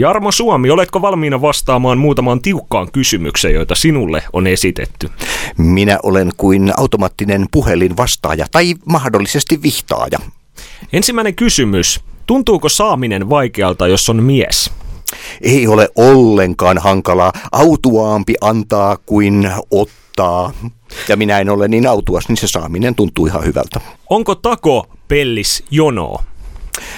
Jarmo Suomi, oletko valmiina vastaamaan muutamaan tiukkaan kysymykseen, joita sinulle on esitetty? Minä olen kuin automaattinen puhelin vastaaja tai mahdollisesti vihtaaja. Ensimmäinen kysymys. Tuntuuko saaminen vaikealta, jos on mies? Ei ole ollenkaan hankalaa. Autuaampi antaa kuin ottaa. Ja minä en ole niin autuas, niin se saaminen tuntuu ihan hyvältä. Onko tako pellis jonoa?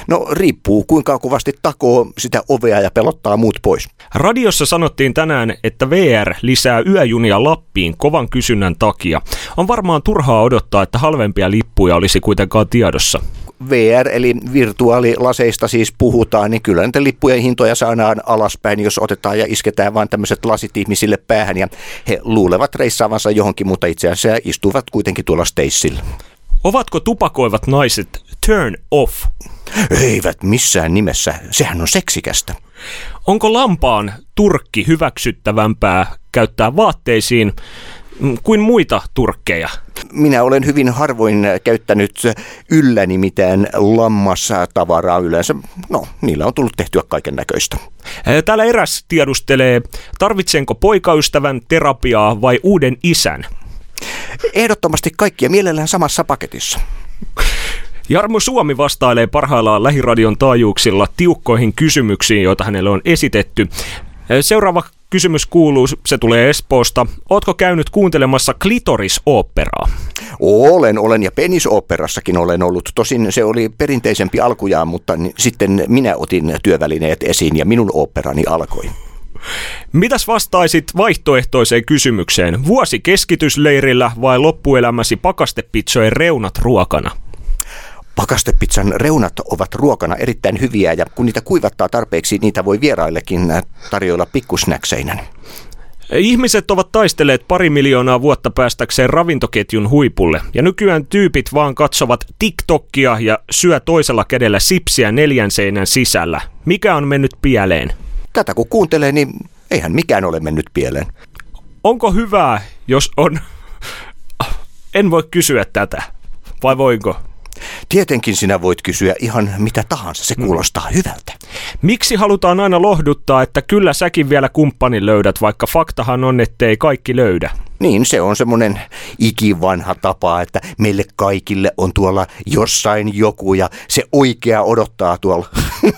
No riippuu kuinka kovasti takoo sitä ovea ja pelottaa muut pois. Radiossa sanottiin tänään, että VR lisää yöjunia Lappiin kovan kysynnän takia. On varmaan turhaa odottaa, että halvempia lippuja olisi kuitenkaan tiedossa. VR eli virtuaalilaseista siis puhutaan, niin kyllä niitä lippujen hintoja saadaan alaspäin, jos otetaan ja isketään vain tämmöiset lasit ihmisille päähän ja he luulevat reissaavansa johonkin, mutta itse asiassa istuvat kuitenkin tuolla steissillä. Ovatko tupakoivat naiset turn off? Eivät missään nimessä, sehän on seksikästä. Onko lampaan turkki hyväksyttävämpää käyttää vaatteisiin mm, kuin muita turkkeja? Minä olen hyvin harvoin käyttänyt ylläni mitään lammastavaraa yleensä. No, niillä on tullut tehtyä kaiken näköistä. Täällä eräs tiedustelee, tarvitsenko poikaystävän terapiaa vai uuden isän? Ehdottomasti kaikkia mielellään samassa paketissa. Jarmo Suomi vastailee parhaillaan Lähiradion taajuuksilla tiukkoihin kysymyksiin, joita hänelle on esitetty. Seuraava kysymys kuuluu, se tulee Espoosta. Ootko käynyt kuuntelemassa klitorisoopperaa? Olen, olen ja penisoopperassakin olen ollut. Tosin se oli perinteisempi alkujaan, mutta sitten minä otin työvälineet esiin ja minun oopperani alkoi. Mitäs vastaisit vaihtoehtoiseen kysymykseen? Vuosi keskitysleirillä vai loppuelämäsi pakastepitsojen reunat ruokana? Pakastepizzan reunat ovat ruokana erittäin hyviä ja kun niitä kuivattaa tarpeeksi, niitä voi vieraillekin tarjoilla pikkusnäkseinä. Ihmiset ovat taistelleet pari miljoonaa vuotta päästäkseen ravintoketjun huipulle, ja nykyään tyypit vaan katsovat TikTokia ja syö toisella kädellä sipsiä neljän seinän sisällä. Mikä on mennyt pieleen? Tätä kun kuuntelee, niin eihän mikään ole mennyt pieleen. Onko hyvää, jos on... En voi kysyä tätä. Vai voinko? Tietenkin sinä voit kysyä ihan mitä tahansa, se mm. kuulostaa mm. hyvältä. Miksi halutaan aina lohduttaa, että kyllä säkin vielä kumppanin löydät, vaikka faktahan on, ettei kaikki löydä? Niin, se on semmoinen ikivanha tapa, että meille kaikille on tuolla jossain joku ja se oikea odottaa tuolla.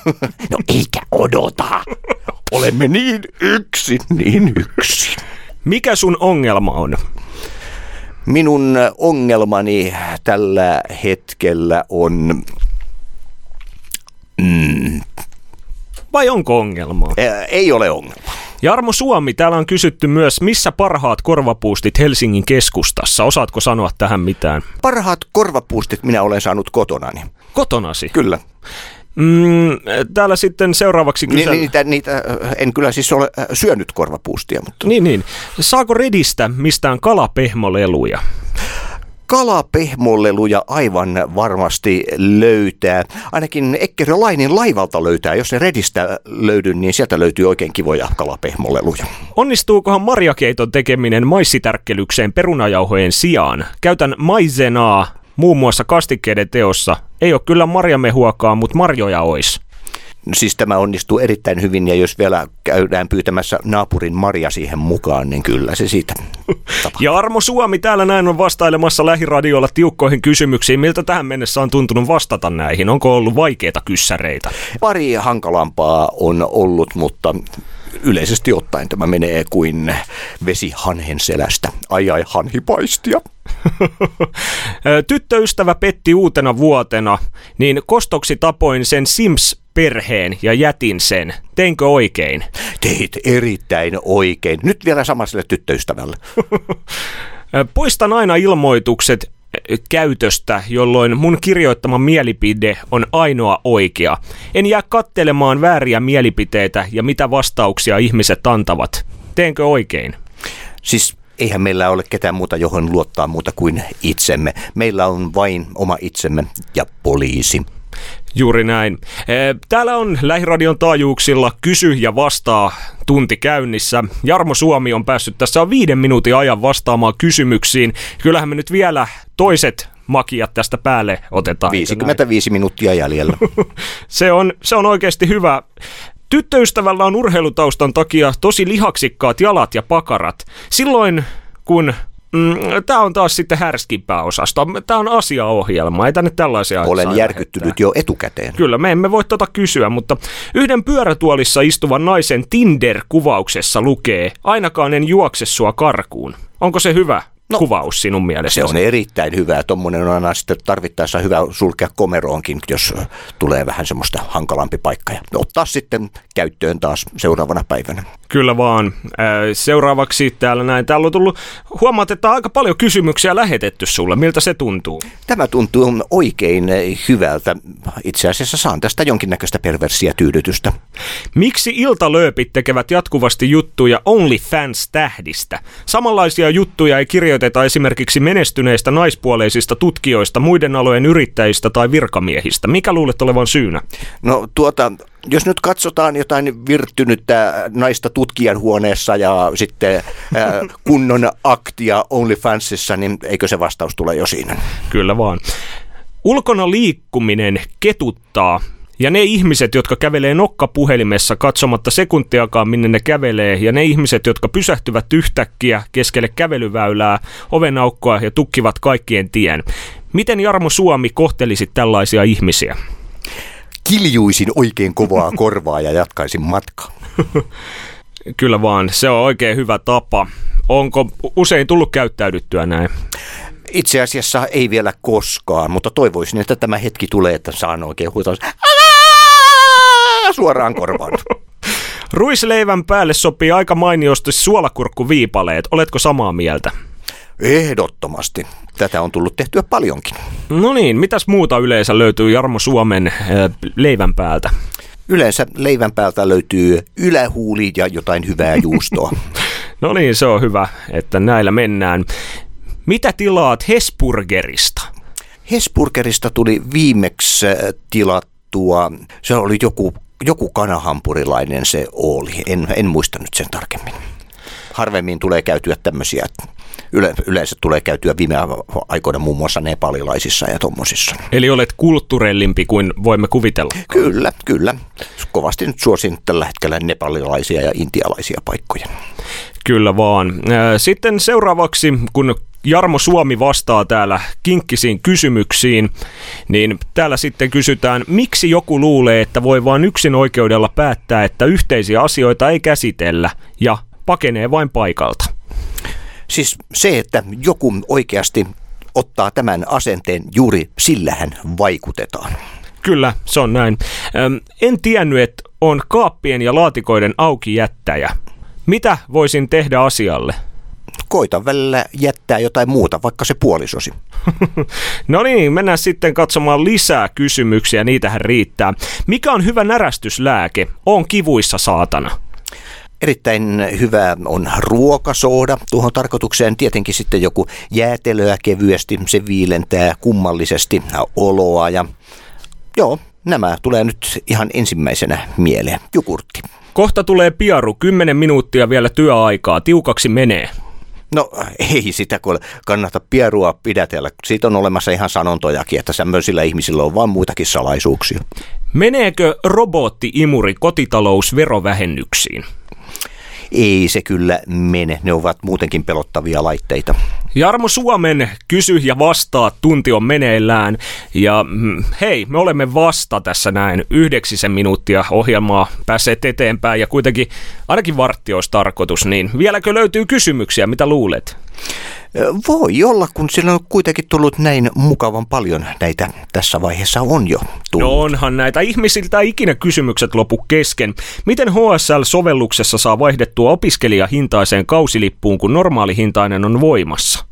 no eikä odota. Olemme niin yksin, niin yksin. Mikä sun ongelma on? Minun ongelmani tällä hetkellä on... Mm, Vai onko ongelmaa? Ei ole ongelma. Jarmo Suomi, täällä on kysytty myös, missä parhaat korvapuustit Helsingin keskustassa? Osaatko sanoa tähän mitään? Parhaat korvapuustit minä olen saanut kotonani. Kotonasi? Kyllä. Mm, täällä sitten seuraavaksi kysellä... Ni, niitä, niitä, en kyllä siis ole äh, syönyt korvapuustia. Mutta... Niin, niin. Saako Redistä mistään kalapehmoleluja? kalapehmoleluja aivan varmasti löytää. Ainakin Ekkerolainin laivalta löytää. Jos se Redistä löydy, niin sieltä löytyy oikein kivoja kalapehmoleluja. Onnistuukohan marjakeiton tekeminen maissitärkkelykseen perunajauhojen sijaan? Käytän maizenaa muun muassa kastikkeiden teossa. Ei ole kyllä marjamehuakaan, mutta marjoja ois. Siis tämä onnistuu erittäin hyvin ja jos vielä käydään pyytämässä naapurin Marja siihen mukaan, niin kyllä se siitä tapahtuu. Ja Armo Suomi täällä näin on vastailemassa lähiradiolla tiukkoihin kysymyksiin. Miltä tähän mennessä on tuntunut vastata näihin? Onko ollut vaikeita kyssäreitä? Pari hankalampaa on ollut, mutta yleisesti ottaen tämä menee kuin vesi hanhen selästä. Ai ai hanhipaistia. Tyttöystävä petti uutena vuotena, niin kostoksi tapoin sen Sims-perheen ja jätin sen. Teinkö oikein? Teit erittäin oikein. Nyt vielä samaiselle tyttöystävälle. Poistan aina ilmoitukset käytöstä, jolloin mun kirjoittama mielipide on ainoa oikea. En jää kattelemaan vääriä mielipiteitä ja mitä vastauksia ihmiset antavat. Teenkö oikein? Siis eihän meillä ole ketään muuta, johon luottaa muuta kuin itsemme. Meillä on vain oma itsemme ja poliisi. Juuri näin. Täällä on Lähiradion taajuuksilla kysy ja vastaa tunti käynnissä. Jarmo Suomi on päässyt tässä on viiden minuutin ajan vastaamaan kysymyksiin. Kyllähän me nyt vielä toiset makiat tästä päälle otetaan. 55 minuuttia jäljellä. se, on, se on oikeasti hyvä Tyttöystävällä on urheilutaustan takia tosi lihaksikkaat jalat ja pakarat. Silloin kun Mm, Tämä on taas sitten härskimpää osasta. Tämä on asiaohjelma, ei tänne tällaisia Olen järkyttynyt lähettää. jo etukäteen. Kyllä, me emme voi tota kysyä, mutta yhden pyörätuolissa istuvan naisen Tinder-kuvauksessa lukee, ainakaan en juokse sua karkuun. Onko se hyvä? no, kuvaus sinun mielestä? Se on erittäin hyvä. Tuommoinen on aina sitten tarvittaessa hyvä sulkea komeroonkin, jos tulee vähän semmoista hankalampi paikka. Ja ottaa sitten käyttöön taas seuraavana päivänä. Kyllä vaan. Seuraavaksi täällä näin. Täällä on tullut, huomaat, että aika paljon kysymyksiä lähetetty sulle. Miltä se tuntuu? Tämä tuntuu oikein hyvältä. Itse asiassa saan tästä jonkinnäköistä perversiä tyydytystä. Miksi iltalööpit tekevät jatkuvasti juttuja OnlyFans-tähdistä? Samanlaisia juttuja ei kirjoiteta esimerkiksi menestyneistä naispuoleisista tutkijoista, muiden alojen yrittäjistä tai virkamiehistä. Mikä luulet olevan syynä? No tuota, jos nyt katsotaan jotain virtynyttä naista tutkijan huoneessa ja sitten kunnon aktia OnlyFansissa, niin eikö se vastaus tule jo siinä? Kyllä vaan. Ulkona liikkuminen ketuttaa ja ne ihmiset, jotka kävelee nokkapuhelimessa katsomatta sekuntiakaan minne ne kävelee, ja ne ihmiset, jotka pysähtyvät yhtäkkiä keskelle kävelyväylää, ovenaukkoa ja tukkivat kaikkien tien. Miten Jarmo Suomi kohtelisit tällaisia ihmisiä? Kiljuisin oikein kovaa korvaa ja jatkaisin matkaa. Kyllä vaan, se on oikein hyvä tapa. Onko usein tullut käyttäydyttyä näin? Itse asiassa ei vielä koskaan, mutta toivoisin, että tämä hetki tulee, että saan oikein huutaa suoraan korvaan. Ruisleivän päälle sopii aika mainiosti suolakurkkuviipaleet. Oletko samaa mieltä? Ehdottomasti. Tätä on tullut tehtyä paljonkin. No niin, mitäs muuta yleensä löytyy Jarmo Suomen leivän päältä? Yleensä leivän päältä löytyy ylähuuli ja jotain hyvää juustoa. no niin, se on hyvä, että näillä mennään. Mitä tilaat Hesburgerista? Hesburgerista tuli viimeksi tilattua, se oli joku, joku kanahampurilainen se oli, en, en muista nyt sen tarkemmin harvemmin tulee käytyä tämmöisiä yle, yleensä tulee käytyä viime aikoina muun muassa nepalilaisissa ja tuommoisissa. Eli olet kulttuurellimpi kuin voimme kuvitella? Kyllä, kyllä. Kovasti nyt suosin tällä hetkellä nepalilaisia ja intialaisia paikkoja. Kyllä vaan. Sitten seuraavaksi, kun Jarmo Suomi vastaa täällä kinkkisiin kysymyksiin, niin täällä sitten kysytään, miksi joku luulee, että voi vain yksin oikeudella päättää, että yhteisiä asioita ei käsitellä ja pakenee vain paikalta. Siis se, että joku oikeasti ottaa tämän asenteen, juuri sillähän vaikutetaan. Kyllä, se on näin. En tiennyt, että on kaappien ja laatikoiden auki jättäjä. Mitä voisin tehdä asialle? Koita välillä jättää jotain muuta, vaikka se puolisosi. no niin, mennään sitten katsomaan lisää kysymyksiä, niitähän riittää. Mikä on hyvä närästyslääke? On kivuissa saatana. Erittäin hyvä on ruokasooda tuohon tarkoitukseen. Tietenkin sitten joku jäätelöä kevyesti, se viilentää kummallisesti oloa ja joo, nämä tulee nyt ihan ensimmäisenä mieleen. Jukurtti. Kohta tulee piaru, 10 minuuttia vielä työaikaa, tiukaksi menee. No ei sitä kun kannata pierua pidätellä. Siitä on olemassa ihan sanontojakin, että tämmöisillä ihmisillä on vaan muitakin salaisuuksia. Meneekö robotti-imuri kotitalousverovähennyksiin? Ei se kyllä mene. Ne ovat muutenkin pelottavia laitteita. Jarmo Suomen kysy ja vastaa tunti on meneillään. Ja mm, hei, me olemme vasta tässä näin yhdeksisen minuuttia ohjelmaa päässeet eteenpäin ja kuitenkin ainakin vartti olisi tarkoitus. Niin vieläkö löytyy kysymyksiä, mitä luulet? Voi olla, kun sillä on kuitenkin tullut näin mukavan paljon näitä tässä vaiheessa on jo tullut. No onhan näitä ihmisiltä ikinä kysymykset lopu kesken. Miten HSL-sovelluksessa saa vaihdettua opiskelijahintaiseen kausilippuun, kun normaalihintainen on voimassa?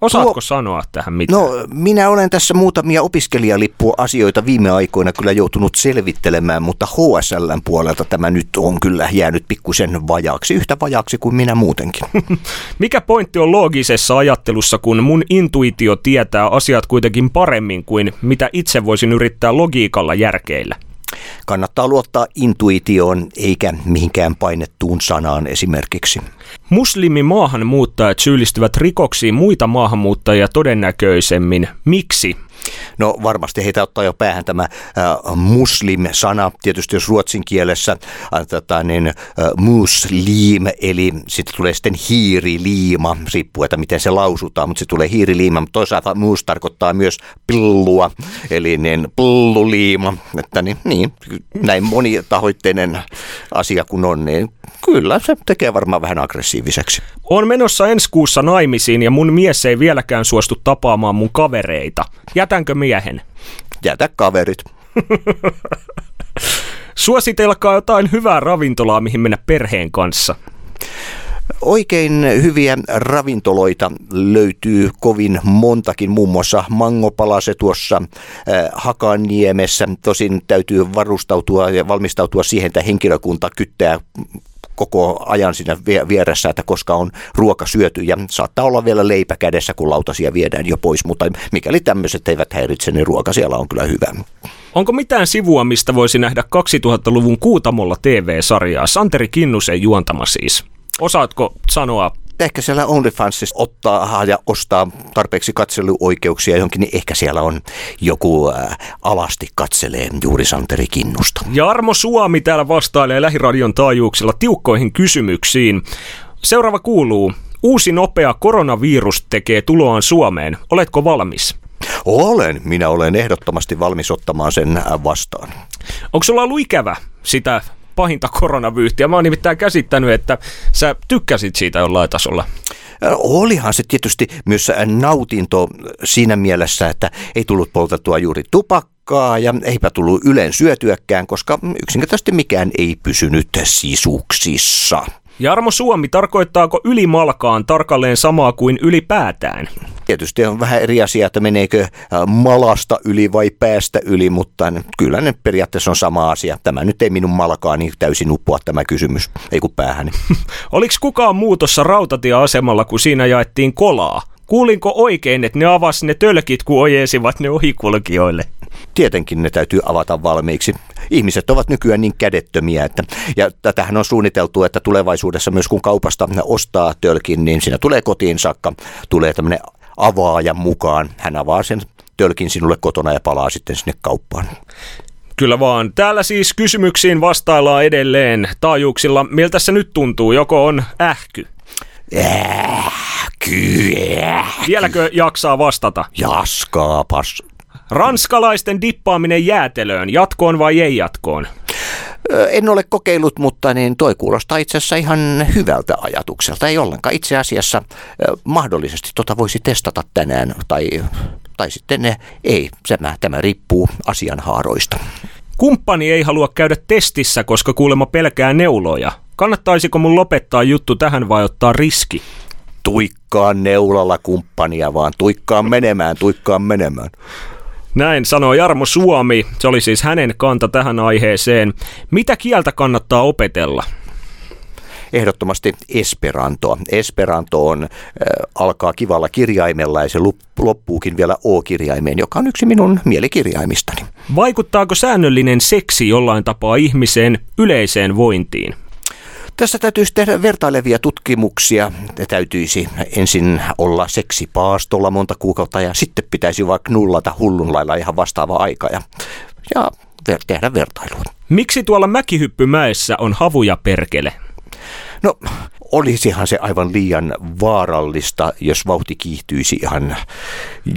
Osaatko Tuo, sanoa tähän mitään? No, minä olen tässä muutamia opiskelijalippua-asioita viime aikoina kyllä joutunut selvittelemään, mutta HSLn puolelta tämä nyt on kyllä jäänyt pikkusen vajaaksi, yhtä vajaaksi kuin minä muutenkin. Mikä pointti on loogisessa ajattelussa, kun mun intuitio tietää asiat kuitenkin paremmin kuin mitä itse voisin yrittää logiikalla järkeillä? Kannattaa luottaa intuitioon eikä mihinkään painettuun sanaan esimerkiksi. Muslimi maahanmuuttajat syyllistyvät rikoksiin muita maahanmuuttajia todennäköisemmin. Miksi? No varmasti heitä ottaa jo päähän tämä äh, muslim-sana, tietysti jos ruotsin kielessä äh, tota, niin, äh, muslim, eli sitten tulee sitten hiiriliima, riippuu, että miten se lausutaan, mutta se tulee hiiriliima, mutta toisaalta mus tarkoittaa myös pillua, eli niin pilluliima, että niin, niin näin monitahoitteinen asia kun on, niin kyllä se tekee varmaan vähän aggressiiviseksi. On menossa ensi kuussa naimisiin ja mun mies ei vieläkään suostu tapaamaan mun kavereita. Jätänkö miehen? Jätä kaverit. Suositelkaa jotain hyvää ravintolaa, mihin mennä perheen kanssa. Oikein hyviä ravintoloita löytyy kovin montakin, muun muassa Mangopalase tuossa äh, Hakaniemessä. Tosin täytyy varustautua ja valmistautua siihen, että henkilökunta kyttää koko ajan siinä vieressä, että koska on ruoka syöty ja saattaa olla vielä leipä kädessä, kun lautasia viedään jo pois, mutta mikäli tämmöiset eivät häiritse, niin ruoka siellä on kyllä hyvä. Onko mitään sivua, mistä voisi nähdä 2000-luvun Kuutamolla TV-sarjaa? Santeri Kinnusen juontama siis. Osaatko sanoa ehkä siellä OnlyFansissa ottaa ja ostaa tarpeeksi katseluoikeuksia johonkin, niin ehkä siellä on joku äh, alasti katselee juuri Santeri Kinnusta. Jarmo Suomi täällä vastailee Lähiradion taajuuksilla tiukkoihin kysymyksiin. Seuraava kuuluu. Uusi nopea koronavirus tekee tuloaan Suomeen. Oletko valmis? Olen. Minä olen ehdottomasti valmis ottamaan sen äh, vastaan. Onko sulla ollut ikävä sitä pahinta koronavyyhtiä. Mä oon nimittäin käsittänyt, että sä tykkäsit siitä jollain tasolla. Olihan se tietysti myös nautinto siinä mielessä, että ei tullut poltettua juuri tupakkaa ja eipä tullut yleen syötyäkään, koska yksinkertaisesti mikään ei pysynyt sisuksissa. Jarmo Suomi, tarkoittaako ylimalkaan tarkalleen samaa kuin ylipäätään? Tietysti on vähän eri asia, että meneekö äh, malasta yli vai päästä yli, mutta kyllä ne periaatteessa on sama asia. Tämä nyt ei minun malkaani täysin uppoa tämä kysymys, ei kun päähäni. Oliko kukaan muutossa rautatieasemalla, kun siinä jaettiin kolaa? Kuulinko oikein, että ne avasi ne tölkit, kun ojensivat ne ohikulkijoille? Tietenkin ne täytyy avata valmiiksi. Ihmiset ovat nykyään niin kädettömiä, että, ja tätähän on suunniteltu, että tulevaisuudessa myös kun kaupasta ostaa tölkin, niin siinä tulee kotiin saakka, tulee tämmöinen avaaja mukaan. Hän avaa sen tölkin sinulle kotona ja palaa sitten sinne kauppaan. Kyllä vaan. Täällä siis kysymyksiin vastaillaan edelleen taajuuksilla. Miltä se nyt tuntuu? Joko on ähky? Vieläkö jaksaa vastata? Jaskaapas. Ranskalaisten dippaaminen jäätelöön, jatkoon vai ei jatkoon? En ole kokeillut, mutta niin toi kuulostaa itse asiassa ihan hyvältä ajatukselta. Ei ollenkaan. Itse asiassa mahdollisesti tota voisi testata tänään tai, tai sitten ei. Tämä, tämä riippuu asianhaaroista. Kumppani ei halua käydä testissä, koska kuulemma pelkää neuloja. Kannattaisiko mun lopettaa juttu tähän vai ottaa riski? Tuikkaa neulalla kumppania vaan, tuikkaa menemään, tuikkaa menemään. Näin sanoo Jarmo Suomi. Se oli siis hänen kanta tähän aiheeseen. Mitä kieltä kannattaa opetella? Ehdottomasti Esperantoa. Esperanto on, äh, alkaa kivalla kirjaimella ja se loppuukin vielä O-kirjaimeen, joka on yksi minun mielikirjaimistani. Vaikuttaako säännöllinen seksi jollain tapaa ihmiseen yleiseen vointiin? Tässä täytyisi tehdä vertailevia tutkimuksia. Täytyisi ensin olla seksipaastolla monta kuukautta ja sitten pitäisi vaikka nullata hullun lailla ihan vastaava aika ja, ja tehdä vertailua. Miksi tuolla Mäkihyppymäessä on havuja perkele? No, olisihan se aivan liian vaarallista, jos vauhti kiihtyisi ihan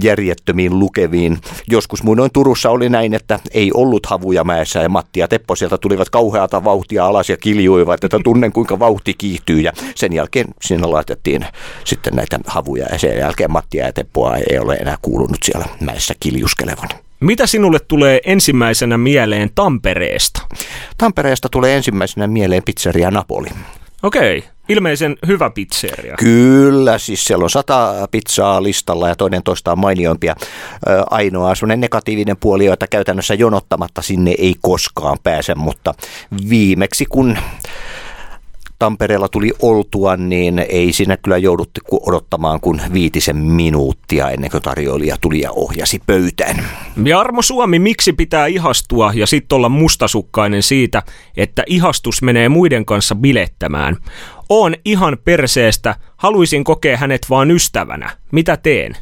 järjettömiin lukeviin. Joskus muinoin Turussa oli näin, että ei ollut havuja mäessä ja Matti ja Teppo sieltä tulivat kauheata vauhtia alas ja kiljuivat, että tunnen kuinka vauhti kiihtyy ja sen jälkeen siinä laitettiin sitten näitä havuja ja sen jälkeen Mattia ja Teppoa ei ole enää kuulunut siellä mäessä kiljuskelevan. Mitä sinulle tulee ensimmäisenä mieleen Tampereesta? Tampereesta tulee ensimmäisenä mieleen pizzeria Napoli. Okei, ilmeisen hyvä pizzeria. Kyllä, siis siellä on sata pizzaa listalla ja toinen toista on mainioimpia. Ainoa sellainen negatiivinen puoli, jota käytännössä jonottamatta sinne ei koskaan pääse, mutta viimeksi kun Tampereella tuli oltua, niin ei siinä kyllä jouduttu odottamaan kuin viitisen minuuttia ennen kuin tarjoilija tuli ja ohjasi pöytään. Jarmo Suomi, miksi pitää ihastua ja sitten olla mustasukkainen siitä, että ihastus menee muiden kanssa bilettämään? On ihan perseestä, haluaisin kokea hänet vaan ystävänä. Mitä teen?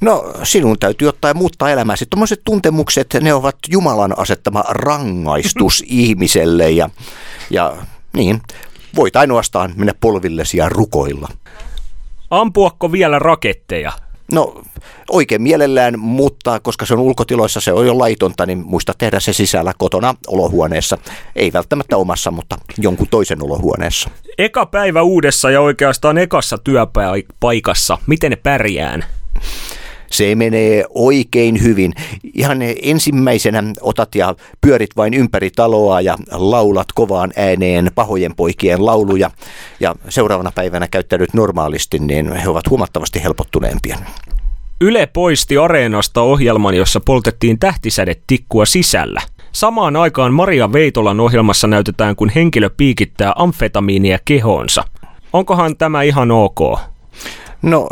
No sinun täytyy ottaa ja muuttaa elämäsi. Tuommoiset tuntemukset, ne ovat Jumalan asettama rangaistus ihmiselle ja, ja niin, voit ainoastaan mennä polvillesi ja rukoilla. Ampuakko vielä raketteja? No oikein mielellään, mutta koska se on ulkotiloissa, se on jo laitonta, niin muista tehdä se sisällä kotona olohuoneessa. Ei välttämättä omassa, mutta jonkun toisen olohuoneessa. Eka päivä uudessa ja oikeastaan ekassa työpaikassa. Miten ne pärjään? Se menee oikein hyvin. Ihan ensimmäisenä otat ja pyörit vain ympäri taloa ja laulat kovaan ääneen pahojen poikien lauluja. Ja seuraavana päivänä käyttäydyt normaalisti, niin he ovat huomattavasti helpottuneempia. Yle poisti Areenasta ohjelman, jossa poltettiin tähtisädetikkua sisällä. Samaan aikaan Maria Veitolan ohjelmassa näytetään, kun henkilö piikittää amfetamiinia kehoonsa. Onkohan tämä ihan ok? No,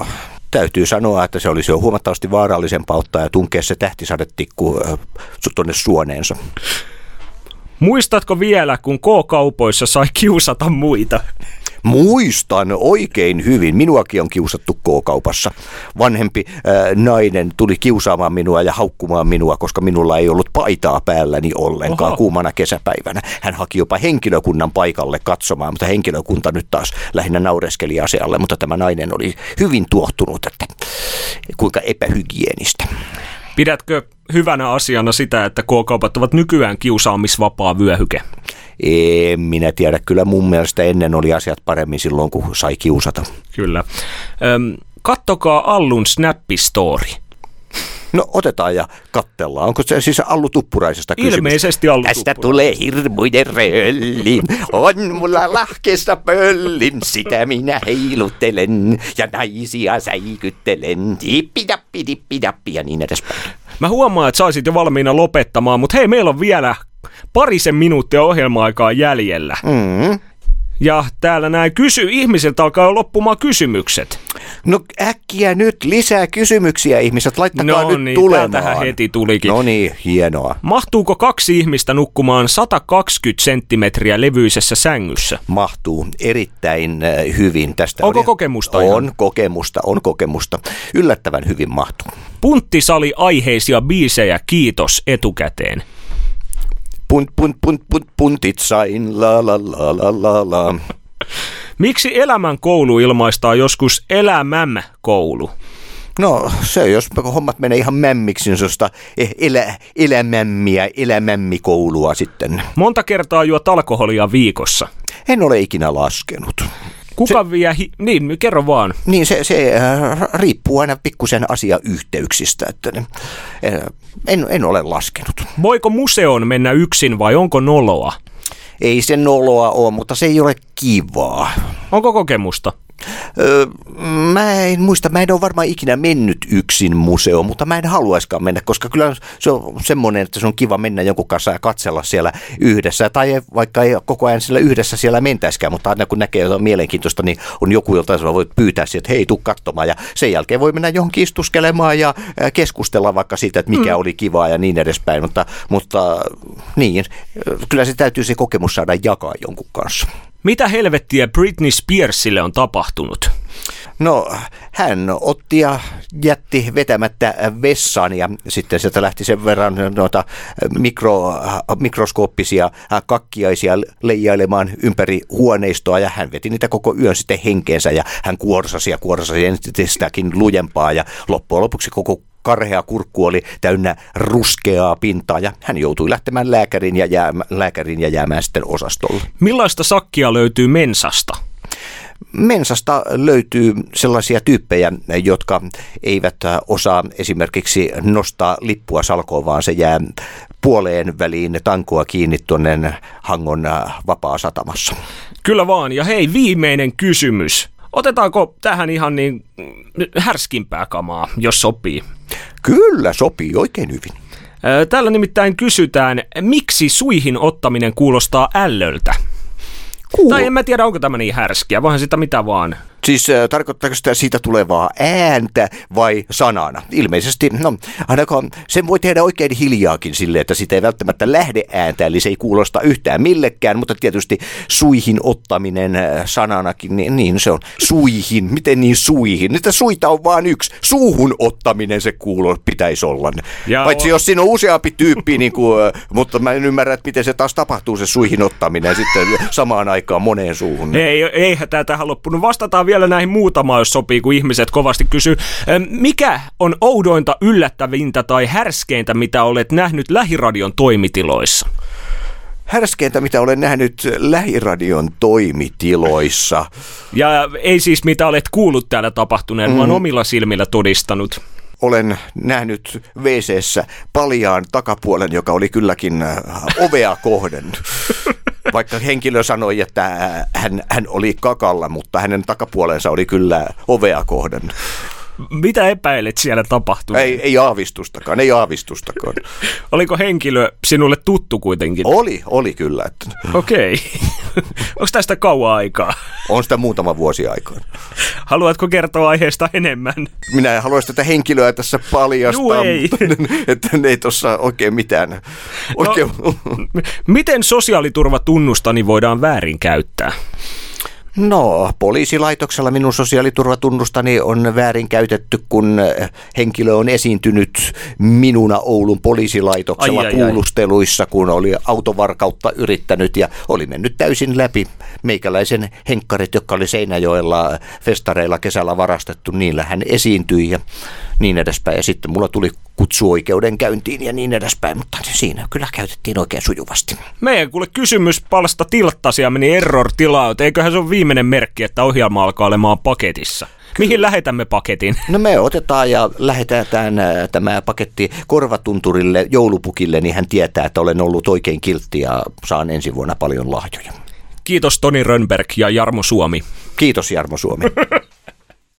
täytyy sanoa, että se olisi jo huomattavasti vaarallisempaa ottaa ja tunkea se tähtisadetikku äh, tuonne suoneensa. Muistatko vielä, kun K-kaupoissa sai kiusata muita? Muistan oikein hyvin. Minuakin on kiusattu K-kaupassa. Vanhempi äh, nainen tuli kiusaamaan minua ja haukkumaan minua, koska minulla ei ollut paitaa päälläni ollenkaan Oho. kuumana kesäpäivänä. Hän haki jopa henkilökunnan paikalle katsomaan, mutta henkilökunta nyt taas lähinnä naureskeli asialle. Mutta tämä nainen oli hyvin tuohtunut, että kuinka epähygienistä. Pidätkö hyvänä asiana sitä, että K-kaupat ovat nykyään kiusaamisvapaa vyöhyke? En minä tiedä. Kyllä mun mielestä ennen oli asiat paremmin silloin, kun sai kiusata. Kyllä. Öm, kattokaa Allun Snappi-story. No otetaan ja kattellaan. Onko se siis Allu Tuppuraisesta kysymys? Ilmeisesti Allu Tästä tulee hirmuinen rölli. On mulla lahkeessa pöllin, sitä minä heiluttelen. Ja naisia säikyttelen. Dippi dappi dippi dappi ja niin edespäin. Mä huomaan, että saisit jo valmiina lopettamaan, mutta hei, meillä on vielä parisen minuuttia ohjelma-aikaa jäljellä. Mm. Ja täällä näin kysy, ihmisiltä alkaa loppumaan kysymykset. No äkkiä nyt lisää kysymyksiä ihmiset, laittakaa no nyt niin, tulemaan. tähän heti tulikin. No niin, hienoa. Mahtuuko kaksi ihmistä nukkumaan 120 senttimetriä levyisessä sängyssä? Mahtuu erittäin äh, hyvin. Tästä Onko oli... kokemusta? On ihan? kokemusta, on kokemusta. Yllättävän hyvin mahtuu. Punttisali aiheisia biisejä, kiitos etukäteen punt, punt, punt, punt, puntit sain, la la la la la la. Miksi elämän koulu ilmaistaa joskus elämäm koulu? No se, jos hommat menee ihan mämmiksi, niin sellaista eh, elä, elämämmiä, elämämmikoulua sitten. Monta kertaa juot alkoholia viikossa? En ole ikinä laskenut. Kuka se, vie, hi- niin kerro vaan. Niin se, se äh, riippuu aina pikkusen asiayhteyksistä, että äh, en, en ole laskenut. Voiko museon mennä yksin vai onko noloa? Ei se noloa ole, mutta se ei ole kivaa. Onko kokemusta? Öö, mä en muista, mä en ole varmaan ikinä mennyt yksin museoon, mutta mä en haluaiskaan mennä, koska kyllä se on semmoinen, että se on kiva mennä jonkun kanssa ja katsella siellä yhdessä. Tai vaikka ei koko ajan siellä yhdessä siellä mentäisikään, mutta aina kun näkee jotain mielenkiintoista, niin on joku, jolta sä voit pyytää sieltä, että hei, tuu katsomaan. Ja sen jälkeen voi mennä johonkin istuskelemaan ja keskustella vaikka siitä, että mikä mm. oli kivaa ja niin edespäin. Mutta, mutta niin, kyllä se täytyy se kokemus saada jakaa jonkun kanssa. Mitä helvettiä Britney Spearsille on tapahtunut? No, hän otti ja jätti vetämättä vessaan ja sitten sieltä lähti sen verran noita mikro, mikroskooppisia kakkiaisia leijailemaan ympäri huoneistoa ja hän veti niitä koko yön sitten henkeensä ja hän kuorsasi ja kuorsasi entistäkin lujempaa ja loppujen lopuksi koko karhea kurkku oli täynnä ruskeaa pintaa ja hän joutui lähtemään lääkärin ja, jäämä, lääkärin ja jäämään sitten osastolle. Millaista sakkia löytyy mensasta? Mensasta löytyy sellaisia tyyppejä, jotka eivät osaa esimerkiksi nostaa lippua salkoon, vaan se jää puoleen väliin tankoa kiinni tuonne Hangon vapaa-satamassa. Kyllä vaan. Ja hei, viimeinen kysymys. Otetaanko tähän ihan niin härskimpää kamaa, jos sopii? Kyllä, sopii oikein hyvin. Täällä nimittäin kysytään, miksi suihin ottaminen kuulostaa ällöltä? Kuul... Tai en mä tiedä, onko tämä niin härskiä, voihan sitä mitä vaan. Siis äh, tarkoittaako sitä siitä tulevaa ääntä vai sanana? Ilmeisesti, no ainakaan sen voi tehdä oikein hiljaakin sille, että sitä ei välttämättä lähde ääntä, eli se ei kuulosta yhtään millekään, mutta tietysti suihin ottaminen äh, sananakin, niin, niin se on suihin. Miten niin suihin? Niitä suita on vain yksi. Suuhun ottaminen se kuulo pitäisi olla. Ja Paitsi o- jos siinä on useampi tyyppi, niin kuin, äh, mutta mä en ymmärrä, että miten se taas tapahtuu se suihin ottaminen sitten samaan aikaan moneen suuhun. Ei, eihän tämä tähän loppunut. Vastataan vielä näihin muutamaan, jos sopii, kun ihmiset kovasti kysyy. Mikä on oudointa, yllättävintä tai härskeintä, mitä olet nähnyt lähiradion toimitiloissa? Härskeintä, mitä olen nähnyt lähiradion toimitiloissa. Ja ei siis mitä olet kuullut täällä tapahtuneen, mm. vaan omilla silmillä todistanut. Olen nähnyt wc paljaan takapuolen, joka oli kylläkin äh, ovea kohden. Vaikka henkilö sanoi, että äh, hän, hän oli kakalla, mutta hänen takapuolensa oli kyllä ovea kohden. Mitä epäilet siellä tapahtuneen? Ei, ei aavistustakaan, ei aavistustakaan. Oliko henkilö sinulle tuttu kuitenkin? Oli, oli kyllä. Että Okei. Onko tästä kauan aikaa? on sitä muutama vuosi aikaa. Haluatko kertoa aiheesta enemmän? Minä en haluaisi tätä henkilöä tässä paljastaa, Juu, ei. että ei tuossa oikein mitään. Oikein, no. Miten sosiaaliturvatunnustani voidaan väärin käyttää? No, poliisilaitoksella minun sosiaaliturvatunnustani on väärin käytetty, kun eh, henkilö on esiintynyt minuna Oulun poliisilaitoksella Ai, ai, ai. kuulusteluissa, kun oli autovarkautta yrittänyt ja oli mennyt täysin läpi. Meikäläisen henkkarit, jotka oli Seinäjoella festareilla kesällä varastettu, niillä hän esiintyi ja niin edespäin. Ja sitten mulla tuli kutsuoikeudenkäyntiin ja niin edespäin, mutta siinä kyllä käytettiin oikein sujuvasti. Meidän kuule kysymyspalsta tilttasi ja meni error-tilaan. Eiköhän se ole viimeinen merkki, että ohjelma alkaa olemaan paketissa. Mihin lähetämme paketin? No me otetaan ja lähetetään ää, tämä paketti korvatunturille joulupukille, niin hän tietää, että olen ollut oikein kiltti ja saan ensi vuonna paljon lahjoja. Kiitos Toni Rönnberg ja Jarmo Suomi. Kiitos Jarmo Suomi.